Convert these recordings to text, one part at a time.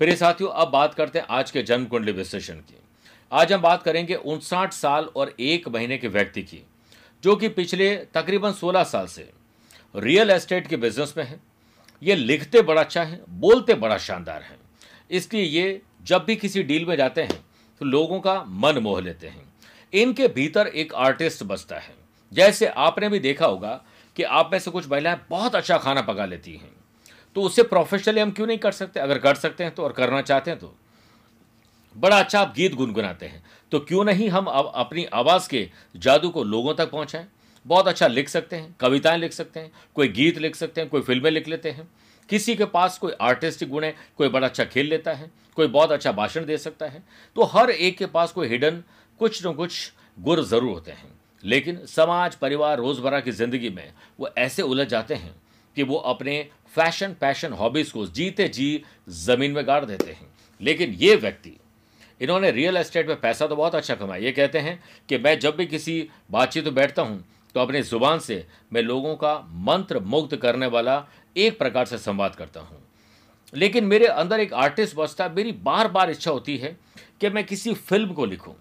प्रिय साथियों, अब बात करते हैं आज के जन्म कुंडली विश्लेषण की। आज हम बात करेंगे उनसाठ साल और एक महीने के व्यक्ति की, जो कि पिछले तकरीबन 16 साल से रियल एस्टेट के बिज़नेस में है। ये लिखते बड़ा अच्छा है, बोलते बड़ा शानदार है। इसलिए ये जब भी किसी डील में जाते हैं तो लोगों का मन मोह लेते हैं। इनके भीतर एक आर्टिस्ट बसता है। जैसे आपने भी देखा होगा कि आप में से कुछ महिलाएँ बहुत अच्छा खाना पका लेती हैं। तो उससे प्रोफेशनली हम क्यों नहीं कर सकते? अगर कर सकते हैं तो और करना चाहते हैं तो। बड़ा अच्छा आप गीत गुनगुनाते हैं। तो क्यों नहीं हम अब अपनी आवाज़ के जादू को लोगों तक पहुंचाएँ? बहुत अच्छा लिख सकते हैं, कविताएँ लिख सकते हैं, कोई गीत लिख सकते हैं, कोई फ़िल्में लिख लेते हैं। किसी के पास कोई आर्टिस्टिक गुण है, कोई बड़ा अच्छा खेल लेता है, कोई बहुत अच्छा भाषण दे सकता है। तो हर एक के पास कोई हिडन कुछ न कुछ गुर ज़रूर होते हैं। लेकिन समाज, परिवार, रोज़मर्रा की ज़िंदगी में वो ऐसे उलझ जाते हैं कि वो अपने फ़ैशन, पैशन, हॉबीज़ को जीते जी ज़मीन में गाड़ देते हैं। लेकिन ये व्यक्ति, इन्होंने रियल एस्टेट में पैसा तो बहुत अच्छा कमाया। ये कहते हैं कि मैं जब भी किसी बातचीत में बैठता हूँ तो अपनी ज़ुबान से मैं लोगों का मंत्र मुग्ध करने वाला एक प्रकार से संवाद करता हूँ। लेकिन मेरे अंदर एक आर्टिस्ट बसता, मेरी बार बार इच्छा होती है कि मैं किसी फ़िल्म को लिखूँ।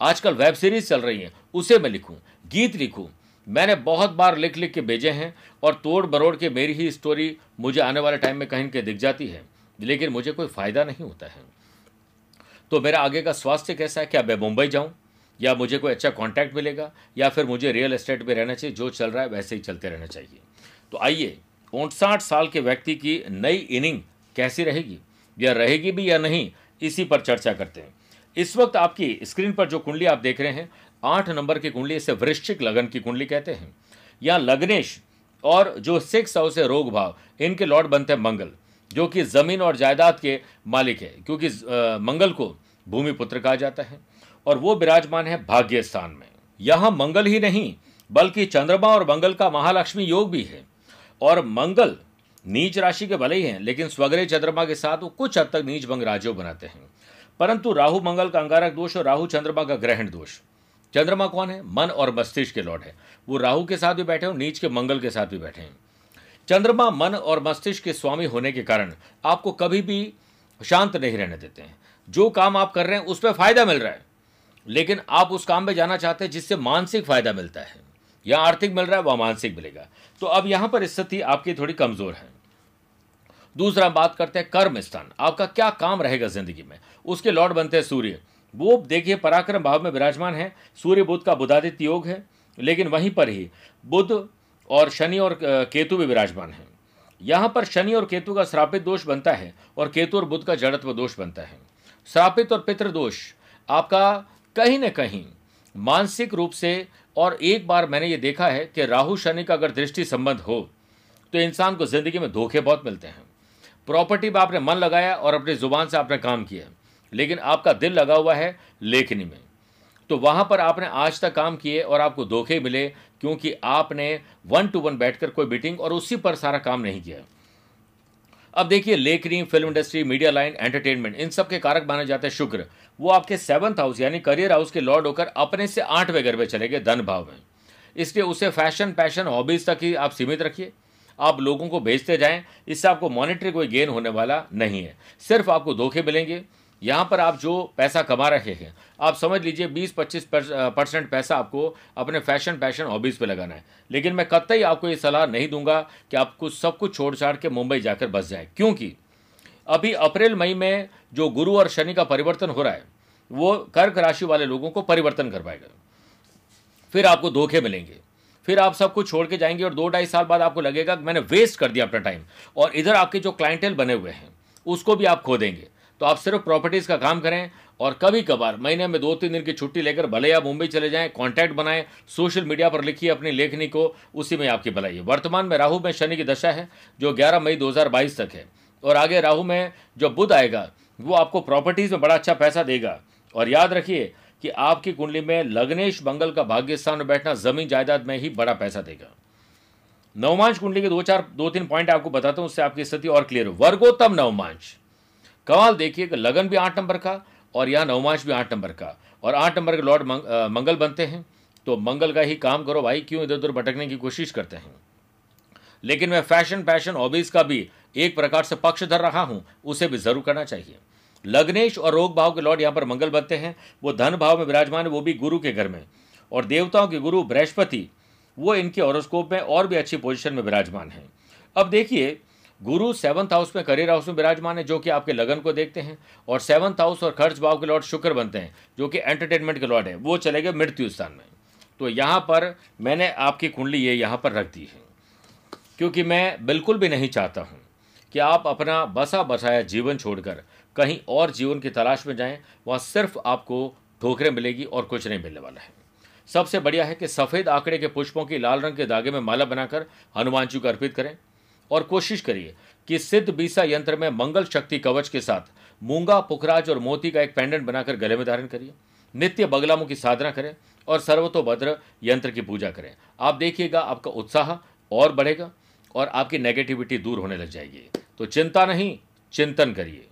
आजकल वेब सीरीज़ चल रही हैं, उसे मैं लिखूँ, गीत लिखूं मैंने बहुत बार लिख लिख के भेजे हैं और तोड़ बरोड़ के मेरी ही स्टोरी मुझे आने वाले टाइम में कहीं के दिख जाती है, लेकिन मुझे कोई फ़ायदा नहीं होता है। तो मेरा आगे का स्वास्थ्य कैसा है? क्या मैं मुंबई जाऊँ? या मुझे कोई अच्छा कॉन्टैक्ट मिलेगा? या फिर मुझे रियल एस्टेट में रहना चाहिए, जो चल रहा है वैसे ही चलते रहना चाहिए। तो आइए, उनसाठ साल के व्यक्ति की नई इनिंग कैसी रहेगी? या रहेगी भी या नहीं, इसी पर चर्चा करते हैं। इस वक्त आपकी स्क्रीन पर जो कुंडली आप देख रहे हैं आठ नंबर की कुंडली इसे वृश्चिक लगन की कुंडली कहते हैं। या लग्नेश और जो सिक्स हाउस है रोग भाव, इनके लॉर्ड बनते हैं मंगल, जो कि ज़मीन और जायदाद के मालिक है, क्योंकि मंगल को भूमि पुत्र कहा जाता है। और वो विराजमान है भाग्य स्थान में। यहाँ मंगल ही नहीं, बल्कि चंद्रमा और मंगल का महालक्ष्मी योग भी है। और मंगल नीच राशि के भले ही हैं, लेकिन स्वग्रह चंद्रमा के साथ वो कुछ हद तक नीच भंग राज्यों बनाते हैं। परंतु राहु मंगल का अंगारक दोष और राहु चंद्रमा का ग्रहण दोष। चंद्रमा कौन है? मन और मस्तिष्क के लॉर्ड है। वो राहु के साथ भी बैठे हो नीच के मंगल के साथ भी बैठे हैं। चंद्रमा मन और मस्तिष्क के स्वामी होने के कारण आपको कभी भी शांत नहीं रहने देते हैं। जो काम आप कर रहे हैं उस पर फ़ायदा मिल रहा है। लेकिन आप उस काम में जाना चाहते हैं जिससे मानसिक फ़ायदा मिलता है। या आर्थिक मिल रहा है, वह मानसिक मिलेगा। तो अब यहाँ पर स्थिति आपकी थोड़ी कमज़ोर है। दूसरा बात करते हैं, कर्म स्थान। आपका क्या काम रहेगा ज़िंदगी में? उसके लॉर्ड बनते हैं सूर्य। वो, देखिए, पराक्रम भाव में विराजमान है। सूर्य बुद्ध का बुधादित्य योग है, लेकिन वहीं पर ही बुद्ध और शनि और केतु भी विराजमान है। यहाँ पर शनि और केतु का श्रापित दोष बनता है और केतु और बुद्ध का जड़त्व दोष बनता है। श्रापित और पितृ दोष आपका कहीं ना कहीं मानसिक रूप से और एक बार मैंने ये देखा है कि राहु, शनि का अगर दृष्टि संबंध हो तो इंसान को ज़िंदगी में धोखे बहुत मिलते हैं। प्रॉपर्टी में आपने मन लगाया और अपनी ज़ुबान से आपने काम किया। लेकिन आपका दिल लगा हुआ है लेखनी में। तो वहाँ पर आपने आज तक काम किए और आपको धोखे मिले क्योंकि आपने वन टू वन बैठकर कोई मीटिंग और उसी पर सारा काम नहीं किया। अब देखिए, लेखनी film industry media line entertainment इन सब के कारक माने जाते हैं शुक्र। वो आपके सेवंथ हाउस यानी करियर हाउस के लॉर्ड होकर अपने से आठवें घर में चले गए धन भाव में। इसलिए उसे फ़ैशन पैशन हॉबीज तक ही आप सीमित रखिए। आप लोगों को भेजते जाएँ, इससे आपको मॉनिटरी कोई गेन होने वाला नहीं है। सिर्फ़ आपको धोखे मिलेंगे। यहाँ पर आप जो पैसा कमा रहे हैं, आप समझ लीजिए 20-25 परसेंट पैसा आपको अपने फ़ैशन, पैशन हॉबीज़ पे लगाना है। लेकिन मैं कतई आपको ये सलाह नहीं दूँगा कि आप कुछ सब कुछ छोड़ छाड़ के मुंबई जाकर बस जाए। क्योंकि अभी अप्रैल, मई में जो गुरु और शनि का परिवर्तन हो रहा है, वो कर्क राशि वाले लोगों को परिवर्तन कर पाएगा। फिर आपको धोखे मिलेंगे। फिर आप सब कुछ छोड़ के जाएँगे और दो ढाई साल बाद आपको लगेगा मैंने वेस्ट कर दिया अपना टाइम और इधर आपके जो क्लाइंटेल बने हुए हैं, उसको भी आप खो देंगे। तो आप सिर्फ़ प्रॉपर्टीज़ का काम करें और कभी कभार महीने में दो तीन दिन की छुट्टी लेकर भले आप मुंबई चले जाएँ कॉन्टैक्ट बनाएँ सोशल मीडिया पर लिखिए अपनी लेखनी को, उसी में आपकी भलाई है। वर्तमान में राहु में शनि की दशा है, जो 11 मई 2022 तक है। और आगे राहु में जो बुध आएगा, वो आपको प्रॉपर्टीज़ में बड़ा अच्छा पैसा देगा। और याद रखिए कि आपकी कुंडली में लग्नेश मंगल का भाग्य स्थान में बैठना ज़मीन जायदाद में ही बड़ा पैसा देगा। नवमांश कुंडली के दो चार, दो तीन पॉइंट आपको बताता हूँ, उससे आपकी स्थिति और क्लियर हो। वर्गोत्तम नवमांश। कमाल देखिए कि लगन भी आठ नंबर का और यहाँ नवमांश भी आठ नंबर का। और आठ नंबर के लॉर्ड मंगल बनते हैं। तो मंगल का ही काम करो, भाई, क्यों इधर उधर भटकने की कोशिश करते हैं? लेकिन मैं फ़ैशन पैशन हॉबीज का भी एक प्रकार से पक्ष धर रहा हूँ, उसे भी ज़रूर करना चाहिए। लग्नेश और रोग भाव के लॉर्ड यहाँ पर मंगल बनते हैं। वो धन भाव में विराजमान है, वो भी गुरु के घर में। और देवताओं के गुरु बृहस्पति, वो इनके हॉरोस्कोप में और भी अच्छी पोजिशन में विराजमान है। अब देखिए गुरु सेवंथ हाउस में करियर हाउस में विराजमान है, जो कि आपके लगन को देखते हैं, और सेवंथ हाउस और खर्च भाव के लॉर्ड शुक्र बनते हैं, जो कि एंटरटेनमेंट के लॉर्ड है, वो चले गए मृत्यु स्थान में। तो यहाँ पर मैंने आपकी कुंडली ये यहाँ पर रख दी है, क्योंकि मैं बिल्कुल भी नहीं चाहता हूँ कि आप अपना बसा बसाया जीवन छोड़कर कहीं और जीवन की तलाश में जाएँ, वहाँ सिर्फ़ आपको ठोकरें मिलेगी और कुछ नहीं मिलने वाला है। सबसे बढ़िया है कि सफ़ेद आंकड़े के पुष्पों की लाल रंग के धागे में माला बनाकर हनुमान जी को अर्पित करें। और कोशिश करिए कि सिद्ध बीसा यंत्र में मंगल शक्ति कवच के साथ मूँगा, पुखराज और मोती का एक पेंडेंट बनाकर गले में धारण करिए। नित्य बगलामों की साधना करें और सर्वतोभद्र यंत्र की पूजा करें। आप देखिएगा, आपका उत्साह और बढ़ेगा और आपकी नेगेटिविटी दूर होने लग जाएगी। तो चिंता नहीं, चिंतन करिए।